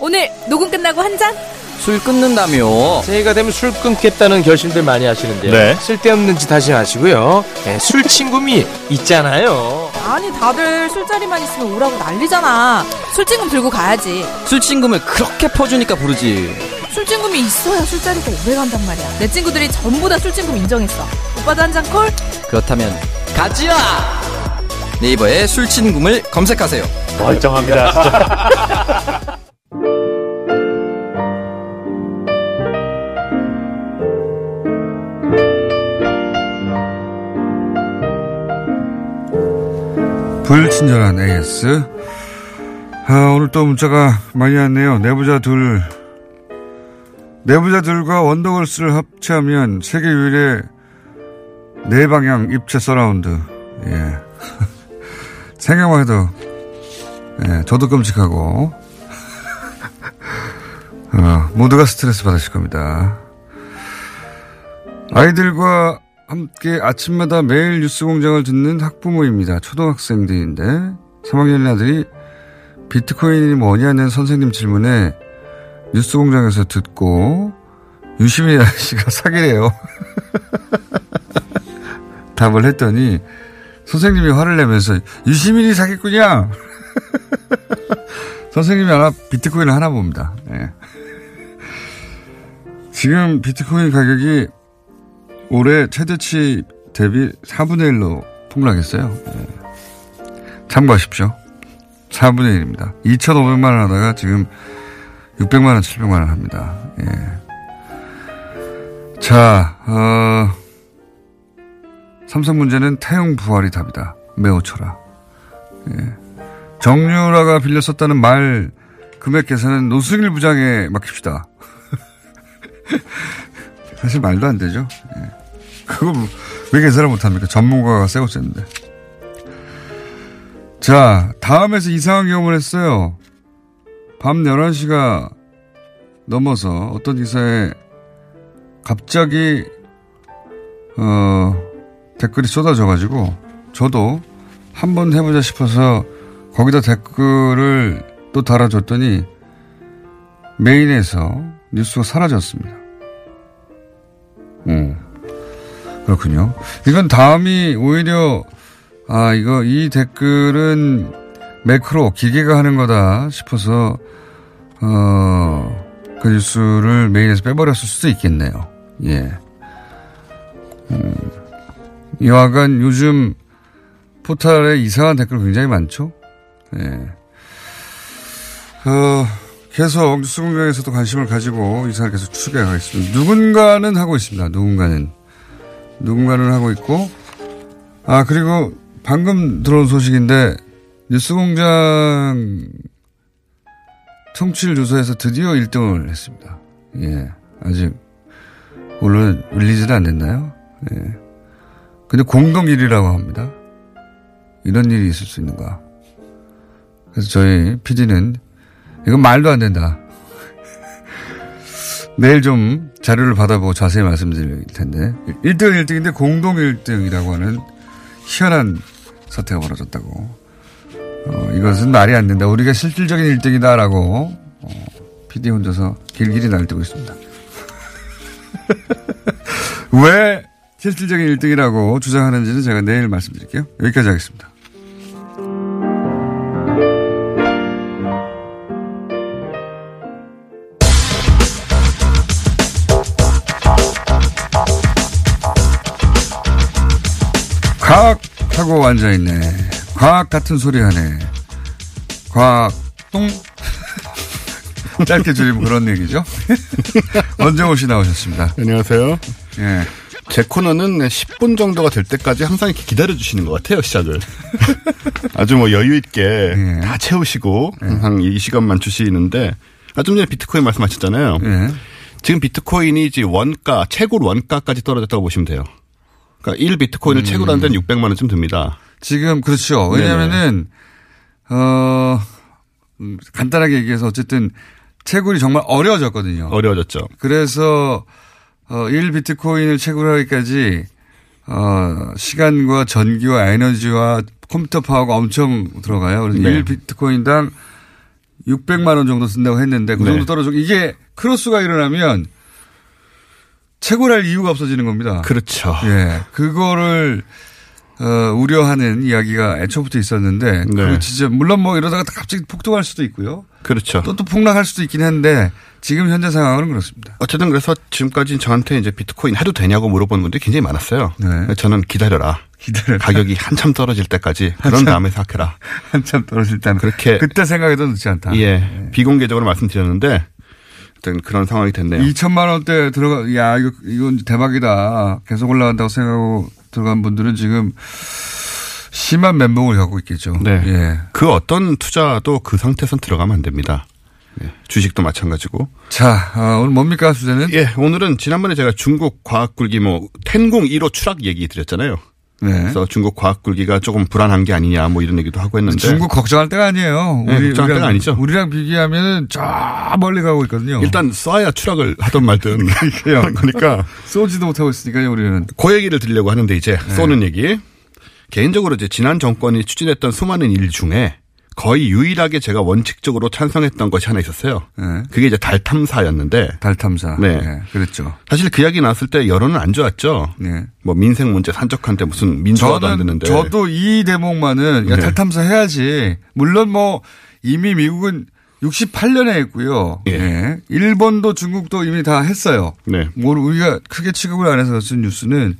오늘 녹음 끝나고 한 잔? 술 끊는다며 새해가 되면 술 끊겠다는 결심들 많이 하시는데요 네. 쓸데없는 짓 하지 마시고요 네, 술 친구미 있잖아요 아니 다들 술자리만 있으면 오라고 난리잖아. 술친금 들고 가야지. 술 친구를 그렇게 퍼주니까 부르지 술친금이 있어야 술자리가 오래 간단 말이야. 내 친구들이 전부 다 술친금 인정했어. 오빠도 한 잔 콜? 그렇다면 가지야 네이버에 술 친구를 검색하세요 멀쩡합니다, 진짜. 불친절한 AS. 아, 오늘 또 문자가 많이 왔네요. 내부자 둘. 내부자 둘과 원더걸스를 합체하면 세계 유일의 네 방향 입체 서라운드. 예. 생각만 해도, 예, 저도 끔찍하고, 어, 모두가 스트레스 받으실 겁니다. 아이들과 함께 아침마다 매일 뉴스 공장을 듣는 학부모입니다. 초등학생들인데 3학년 아들이 비트코인이 뭐냐는 선생님 질문에 뉴스 공장에서 듣고 유시민 아저씨가 사기래요. 답을 했더니 선생님이 화를 내면서 유시민이 사기꾼이야. 선생님이 아마 비트코인을 하나 봅니다. 예. 지금 비트코인 가격이 올해 최대치 대비 4분의 1로 폭락했어요. 예. 참고하십시오. 4분의 1입니다. 2,500만 원 하다가 지금 600만 원, 700만 원 합니다. 예. 자, 어, 삼성 문제는 태용 부활이 답이다. 매우 쳐라. 예. 정유라가 빌려 썼다는 말 금액 계산은 노승일 부장에 맡깁시다. 사실 말도 안 되죠. 예. 그걸 왜 계산을 못합니까? 전문가가 세고 쨌는데. 자, 다음에서 이상한 경험을 했어요. 밤 11시가 넘어서 어떤 기사에 갑자기, 어, 댓글이 쏟아져가지고, 저도 한번 해보자 싶어서 거기다 댓글을 또 달아줬더니 메인에서 뉴스가 사라졌습니다. 음, 그렇군요. 이건 다음이 오히려, 아, 이거, 이 댓글은 매크로, 기계가 하는 거다 싶어서, 어, 그 뉴스를 메인에서 빼버렸을 수도 있겠네요. 예. 음, 여하간 요즘 포탈에 이상한 댓글 굉장히 많죠? 예. 어, 계속 뉴스 공장에서도 관심을 가지고 이 사안을 계속 추적해 가겠습니다. 누군가는 하고 있습니다. 누군가는. 누군가는 하고 있고, 아, 그리고 방금 들어온 소식인데, 뉴스 공장 청취율 조사에서 드디어 1등을 했습니다. 예. 아직, 물론 릴리즈는 안 됐나요? 예. 근데 공동 1위라고 합니다. 이런 일이 있을 수 있는가. 그래서 저희 PD는 이건 말도 안 된다. 내일 좀 자료를 받아보고 자세히 말씀드릴 텐데 1등은 1등인데 공동 1등이라고 하는 희한한 사태가 벌어졌다고. 어, 이것은 말이 안 된다. 우리가 실질적인 1등이다라고 어, PD 혼자서 길길이 날뛰고 있습니다. 왜 실질적인 1등이라고 주장하는지는 제가 내일 말씀드릴게요. 여기까지 하겠습니다. 과학하고 앉아있네. 과학 같은 소리 하네. 과학, 똥? 짧게 줄이면 그런 얘기죠. 원정호 씨 나오셨습니다. 안녕하세요. 예. 제 코너는 10분 정도가 될 때까지 항상 이렇게 기다려주시는 것 같아요, 시작을. 아주 뭐 여유있게 예. 다 채우시고 항상 이 시간만 주시는데, 아, 좀 전에 비트코인 말씀하셨잖아요. 예. 지금 비트코인이 이제 원가, 채굴 원가까지 떨어졌다고 보시면 돼요. 그러니까 1 비트코인을 음. 채굴하는 데는 600만원쯤 듭니다. 지금 그렇죠. 왜냐면은 어 음, 간단하게 얘기해서 어쨌든 채굴이 정말 어려워졌거든요. 어려워졌죠. 그래서 어 1비트코인을 채굴하기까지 어 시간과 전기와 에너지와 컴퓨터 파워가 엄청 들어가요. 그래서 네. 1비트코인당 600만 원 정도 쓴다고 했는데 그 네. 정도 떨어지고 이게 크로스가 일어나면 채굴할 이유가 없어지는 겁니다. 그렇죠. 예. 그거를 어, 우려하는 이야기가 애초부터 있었는데 네. 그 진짜 물론 뭐 이러다가 갑자기 폭등할 수도 있고요. 그렇죠. 또 또 폭락할 수도 있긴 한데 지금 현재 상황은 그렇습니다. 어쨌든 그래서 지금까지 저한테 이제 비트코인 해도 되냐고 물어보는 분들이 굉장히 많았어요. 네. 저는 기다려라. 기다려라. 가격이 한참 떨어질 때까지 그런 한참. 다음에 생각해라. 한참 떨어질 때는 그렇게 그때 생각해도 늦지 않다. 예 비공개적으로 말씀드렸는데 어떤 그런 상황이 됐네요. 2천만 원대 들어가 야 이거 이건 대박이다. 계속 올라간다고 생각하고 들어간 분들은 지금 심한 멘붕을 겪고 있겠죠. 네. 예. 그 어떤 투자도 그 상태에선 들어가면 안 됩니다. 예, 주식도 마찬가지고. 자 어, 오늘 뭡니까 주제는? 예, 오늘은 지난번에 제가 중국 과학 굴기 뭐 텐공 1호 추락 얘기 드렸잖아요. 네. 그래서 중국 과학 굴기가 조금 불안한 게 아니냐 뭐 이런 얘기도 하고 했는데 중국 걱정할 때가 아니에요. 네, 걱정할 때가 아니죠. 우리랑 비교하면 저 멀리 가고 있거든요. 일단 쏴야 추락을 하던 말든. 그러니까 쏘지도 못하고 있으니까요, 우리는. 그 얘기를 드리려고 하는데 이제 네. 쏘는 얘기. 개인적으로 이제 지난 정권이 추진했던 수많은 일 중에 거의 유일하게 제가 원칙적으로 찬성했던 것이 하나 있었어요. 네. 그게 이제 달 탐사였는데 달 탐사. 네. 네, 그랬죠. 사실 그 이야기 나왔을 때 여론은 안 좋았죠. 네. 뭐 민생 문제 산적한데 무슨 민주화도 안 되는데. 저도 이 대목만은 야, 네. 달 탐사 해야지. 물론 뭐 이미 미국은 68년에 했고요. 예. 예. 일본도 중국도 이미 다 했어요. 네. 뭐 우리가 크게 취급을 안 해서 쓴 뉴스는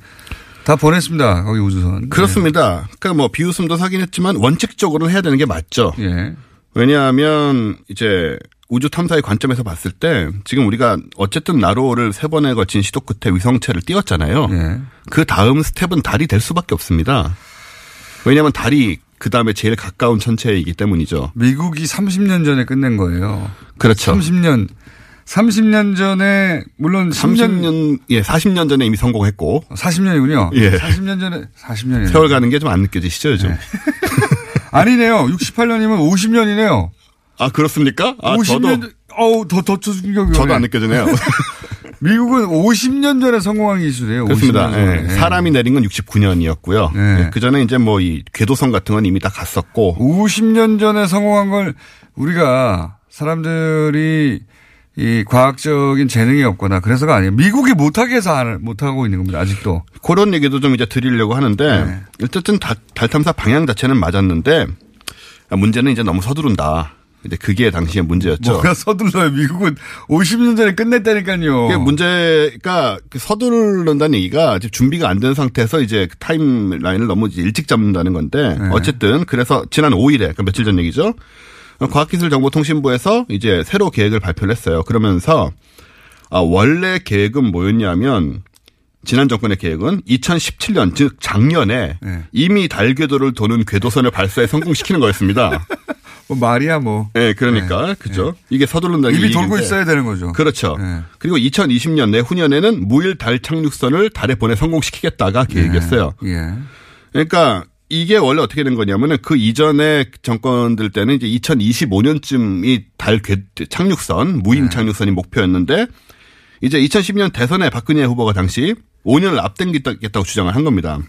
다 보냈습니다. 거기 우주선. 그렇습니다. 그러니까 뭐 비웃음도 사긴 했지만 원칙적으로는 해야 되는 게 맞죠. 예. 왜냐하면 이제 우주 탐사의 관점에서 봤을 때 지금 우리가 어쨌든 나로를 세 번에 거친 시도 끝에 위성체를 띄웠잖아요. 예. 그 다음 스텝은 달이 될 수밖에 없습니다. 왜냐하면 달이 그 다음에 제일 가까운 천체이기 때문이죠. 미국이 30년 전에 끝낸 거예요. 그렇죠. 30년. 30년 전에 물론 10년 30년 예 40년 전에 이미 성공했고 40년이군요. 예. 40년 전에 40년이네요. 세월 가는 게 좀 안 느껴지시죠 요즘? 아니네요. 68년이면 50년이네요. 아 그렇습니까? 아 50년 저도 어우 더더 충격이 저도. 안 느껴지네요. 미국은 50년 전에 성공한 기술이에요. 그렇습니다. 50년 전에. 예, 사람이 내린 건 69년이었고요. 네. 그 전에 이제 뭐 이 궤도선 같은 건 이미 다 갔었고 50년 전에 성공한 걸 우리가 사람들이 이 과학적인 재능이 없거나 그래서가 아니에요. 미국이 못하게 해서 안- 못하고 있는 겁니다. 아직도. 그런 얘기도 좀 이제 드리려고 하는데 네. 어쨌든 달, 달 탐사 방향 자체는 맞았는데 문제는 이제 너무 서두른다. 이제 그게 당시의 문제였죠. 뭐가 서둘러요. 미국은 50년 전에 끝냈다니까요. 그게 문제가 그 서두른다는 얘기가 지금 준비가 안 된 상태에서 이제 그 타임라인을 너무 일찍 잡는다는 건데 네. 어쨌든 그래서 지난 5일에 그러니까 며칠 전 얘기죠. 과학기술정보통신부에서 이제 새로 계획을 발표를 했어요. 그러면서 아, 원래 계획은 뭐였냐면 지난 정권의 계획은 2017년 즉 작년에 네. 이미 달 궤도를 도는 궤도선을 발사해 성공시키는 거였습니다. 뭐 말이야 뭐. 네, 그러니까 그죠. 이게 서두른다는 이미 게 돌고. 있어야 되는 거죠. 그렇죠. 네. 그리고 2020년 내 후년에는 무일 달 착륙선을 달에 보내 성공시키겠다가 계획이었어요. 예. 그러니까 이게 원래 어떻게 된 거냐면은 그 이전의 정권들 때는 이제 2025년쯤이 달 궤- 착륙선, 무인 착륙선이 목표였는데 이제 2010년 대선에 박근혜 후보가 당시 5년을 앞당기겠다고 주장을 한 겁니다.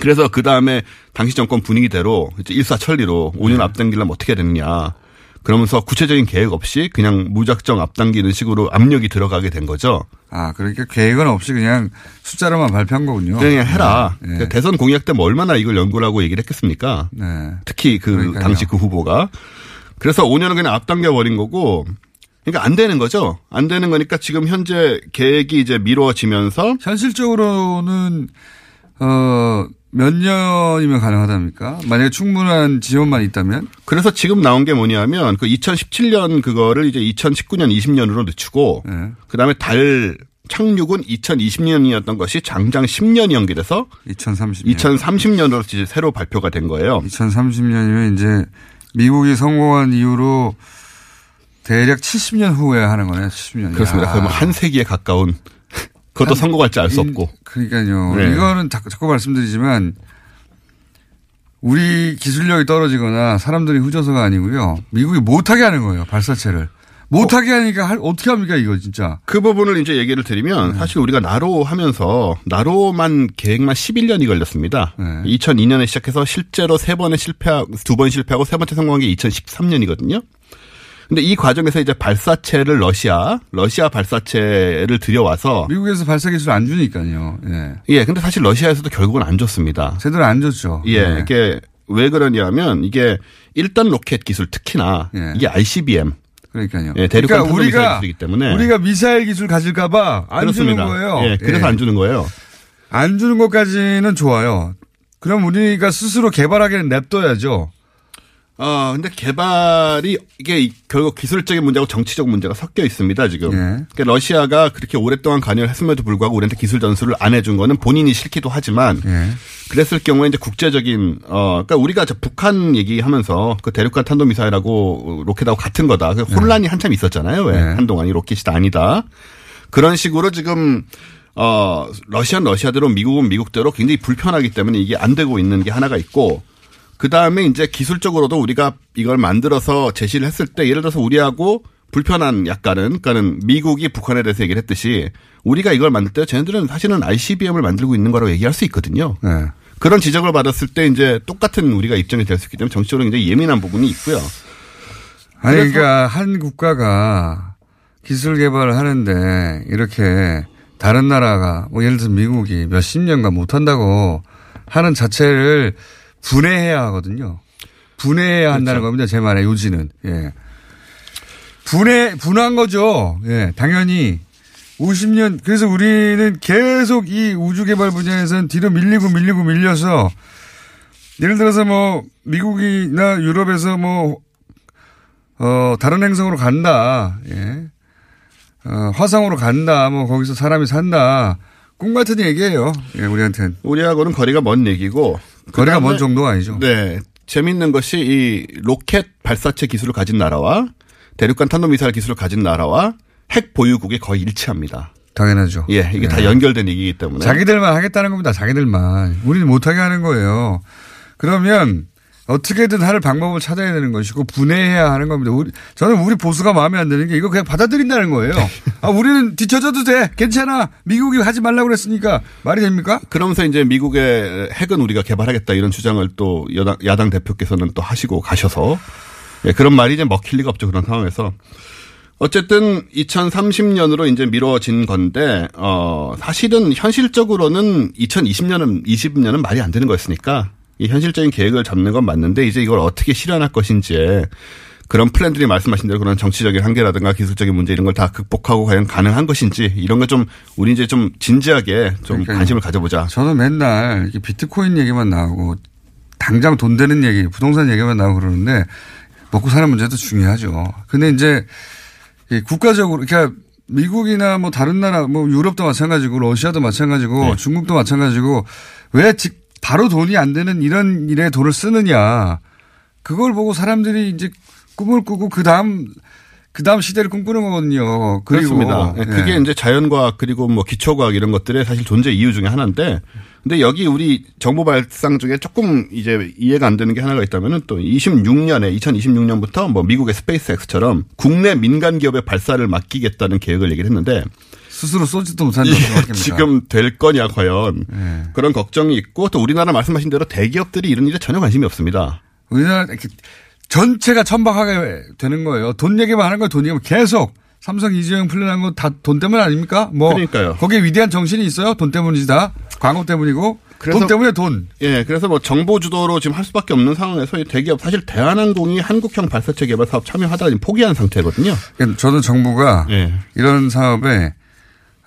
그래서 그 다음에 당시 정권 분위기대로 이제 일사천리로 5년 앞당기려면 어떻게 해야 되느냐. 그러면서 구체적인 계획 없이 그냥 무작정 앞당기는 식으로 압력이 들어가게 된 거죠. 아, 그러니까 계획은 없이 그냥 숫자로만 발표한 거군요. 그냥 해라. 네. 그 대선 공약 때 뭐 얼마나 이걸 연구를 하고 얘기를 했겠습니까? 네. 특히 그 그러니까요. 당시 그 후보가. 그래서 5년은 그냥 앞당겨 버린 거고 그러니까 안 되는 거죠. 안 되는 거니까 지금 현재 계획이 이제 미뤄지면서 현실적으로는 어, 몇 년이면 가능하답니까? 만약에 충분한 지원만 있다면? 그래서 지금 나온 게 뭐냐면 그 2017년 그거를 이제 2019년 20년으로 늦추고 네. 그다음에 달 착륙은 2020년이었던 것이 장장 10년이 연기돼서 2030년. 2030년으로 이제 새로 발표가 된 거예요. 2030년이면 이제 미국이 성공한 이후로 대략 70년 후에 하는 거네, 70년. 그렇습니다. 그러면 한 세기에 가까운 그것도 성공할지 알 수 없고. 그러니까요. 네. 이거는 자꾸, 자꾸 말씀드리지만 우리 기술력이 떨어지거나 사람들이 후져서가 아니고요. 미국이 못하게 하는 거예요, 발사체를. 못하게 하니까 할, 어떻게 합니까, 이거 진짜. 그 부분을 이제 얘기를 드리면 사실 우리가 나로 하면서 나로만 계획만 11년이 걸렸습니다. 2002년에 시작해서 실제로 세 번에 실패하고 두번 실패하고 세 번째 성공한 게 2013년이거든요. 근데 이 과정에서 이제 발사체를 러시아, 러시아 발사체를 들여와서 미국에서 발사 기술 안 주니까요. 예. 예, 근데 사실 러시아에서도 결국은 안 줬습니다. 제대로 안 줬죠. 예, 네. 이게 왜 그러냐면 이게 1단 로켓 기술 특히나 이게 ICBM 그러니까요. 예, 대륙간 그러니까 우리가 기술이기 때문에 우리가 미사일 기술 가질까봐 안 그렇습니다. 주는 거예요. 예, 그래서 안 주는 거예요. 안 주는 것까지는 좋아요. 그럼 우리가 스스로 개발하기는 냅둬야죠. 어, 근데 개발이 이게 이- 결국 기술적인 문제하고 정치적 문제가 섞여 있습니다, 지금. 예. 그러니까 러시아가 그렇게 오랫동안 관여를 했음에도 불구하고 우리한테 기술 전수를 안 해준 거는 본인이 싫기도 하지만 예. 그랬을 경우에 이제 국제적인 어 그러니까 우리가 저 북한 얘기하면서 그 대륙간 탄도 미사일하고 로켓하고 같은 거다. 그 혼란이 한참 있었잖아요. 왜 네. 한동안 이 로켓이 아니다. 그런 식으로 지금 어 러시아는 러시아대로 미국은 미국대로 굉장히 불편하기 때문에 이게 안 되고 있는 게 하나가 있고 그 다음에 이제 기술적으로도 우리가 이걸 만들어서 제시를 했을 때 예를 들어서 우리하고 불편한 약간은 그러니까는 미국이 북한에 대해서 얘기를 했듯이 우리가 이걸 만들 때 쟤네들은 사실은 ICBM을 만들고 있는 거라고 얘기할 수 있거든요. 네. 그런 지적을 받았을 때 이제 똑같은 우리가 입장이 될 수 있기 때문에 정치적으로 굉장히 예민한 부분이 있고요. 아니, 그러니까 한 국가가 기술 개발을 하는데 이렇게 다른 나라가 뭐 예를 들어 미국이 몇십 년간 못 한다고 하는 자체를 분해해야 하거든요. 분해해야 한다는 그렇죠. 겁니다. 제 말에 요지는. 예. 분해, 분한 거죠. 예, 당연히. 50년, 그래서 우리는 계속 이 우주 개발 분야에서는 뒤로 밀리고 밀리고 밀려서 예를 들어서 뭐 미국이나 유럽에서 뭐 어, 다른 행성으로 간다. 예. 어, 화성으로 간다. 뭐 거기서 사람이 산다. 꿈 같은 얘기예요. 예, 우리한테는. 우리하고는 거리가 먼 얘기고 거리가 먼 정도가 아니죠. 네. 재밌는 것이 이 로켓 발사체 기술을 가진 나라와 대륙간 탄도미사일 기술을 가진 나라와 핵 보유국이 거의 일치합니다. 당연하죠. 예, 이게 다 예. 연결된 얘기이기 때문에. 자기들만 하겠다는 겁니다. 자기들만. 우리는 못하게 하는 거예요. 그러면 어떻게든 할 방법을 찾아야 되는 것이고 분해해야 하는 겁니다. 우리, 저는 우리 보수가 마음에 안 드는 게 이거 그냥 받아들인다는 거예요. 아, 우리는 뒤쳐져도 돼. 괜찮아. 미국이 하지 말라고 그랬으니까 말이 됩니까? 그러면서 이제 미국의 핵은 우리가 개발하겠다 이런 주장을 또 여당, 야당 대표께서는 또 하시고 가셔서 예, 그런 말이 이제 먹힐 리가 없죠. 그런 상황에서. 어쨌든 2030년으로 이제 미뤄진 건데, 어, 사실은 현실적으로는 2020년은, 20년은 말이 안 되는 거였으니까 이 현실적인 계획을 잡는 건 맞는데 이제 이걸 어떻게 실현할 것인지에 그런 플랜들이 말씀하신 대로 그런 정치적인 한계라든가 기술적인 문제 이런 걸 다 극복하고 과연 가능한 것인지 이런 걸 좀 우리 이제 좀 진지하게 좀 그러니까요. 관심을 가져보자. 저는 맨날 비트코인 얘기만 나오고 당장 돈 되는 얘기, 부동산 얘기만 나오고 그러는데 먹고 사는 문제도 중요하죠. 근데 이제 이 국가적으로 그러니까 미국이나 뭐 다른 나라 뭐 유럽도 마찬가지고 러시아도 마찬가지고 네. 중국도 마찬가지고 왜 직- 바로 돈이 안 되는 이런 일에 돈을 쓰느냐. 그걸 보고 사람들이 이제 꿈을 꾸고 그 다음 그 다음 시대를 꿈꾸는 거거든요. 그렇습니다. 예, 예. 그게 이제 자연과학 그리고 뭐 기초과학 이런 것들의 사실 존재 이유 중에 하나인데 근데 여기 우리 정부 발상 중에 조금 이제 이해가 안 되는 게 하나가 있다면은 또 26년에 2026년부터 뭐 미국의 스페이스X처럼 국내 민간 기업의 발사를 맡기겠다는 계획을 얘기를 했는데 스스로 쏘지도 못하는 이게 것입니까? 지금 될 거냐 과연 네. 그런 걱정이 있고 또 우리나라 말씀하신 대로 대기업들이 이런 일에 전혀 관심이 없습니다. 우리나라 전체가 천박하게 되는 거예요. 돈 얘기만 하는 거예요. 돈 얘기만 계속. 삼성 이재용 풀려난 건 다 돈 때문 아닙니까? 뭐 그러니까요. 거기에 위대한 정신이 있어요. 돈 때문이다. 광고 때문이고 돈 때문에 돈. 예, 그래서 뭐 정보 주도로 지금 할 수밖에 없는 상황에서 이 대기업 사실 대한항공이 한국형 발사체 개발 사업 참여하다가 지금 포기한 상태거든요. 저는 정부가 예. 이런 사업에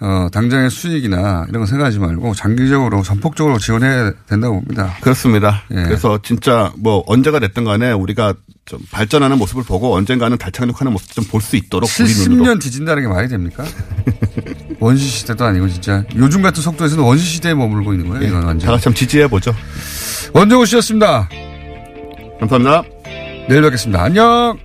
어, 당장의 수익이나 이런 거 생각하지 말고 장기적으로 전폭적으로 지원해야 된다고 봅니다. 그렇습니다. 예. 그래서 진짜 뭐 언제가 됐든 간에 우리가 좀 발전하는 모습을 보고 언젠가는 달 착륙하는 모습 좀 볼 수 있도록 우리 눈으로 70년 뒤진다는 게 말이 됩니까? 원시 시대도 아니고 진짜 요즘 같은 속도에서는 원시 시대에 머물고 있는 거예요. 이건 완전. 다 같이 지지해 보죠. 원정우 씨였습니다. 감사합니다. 내일 뵙겠습니다. 안녕.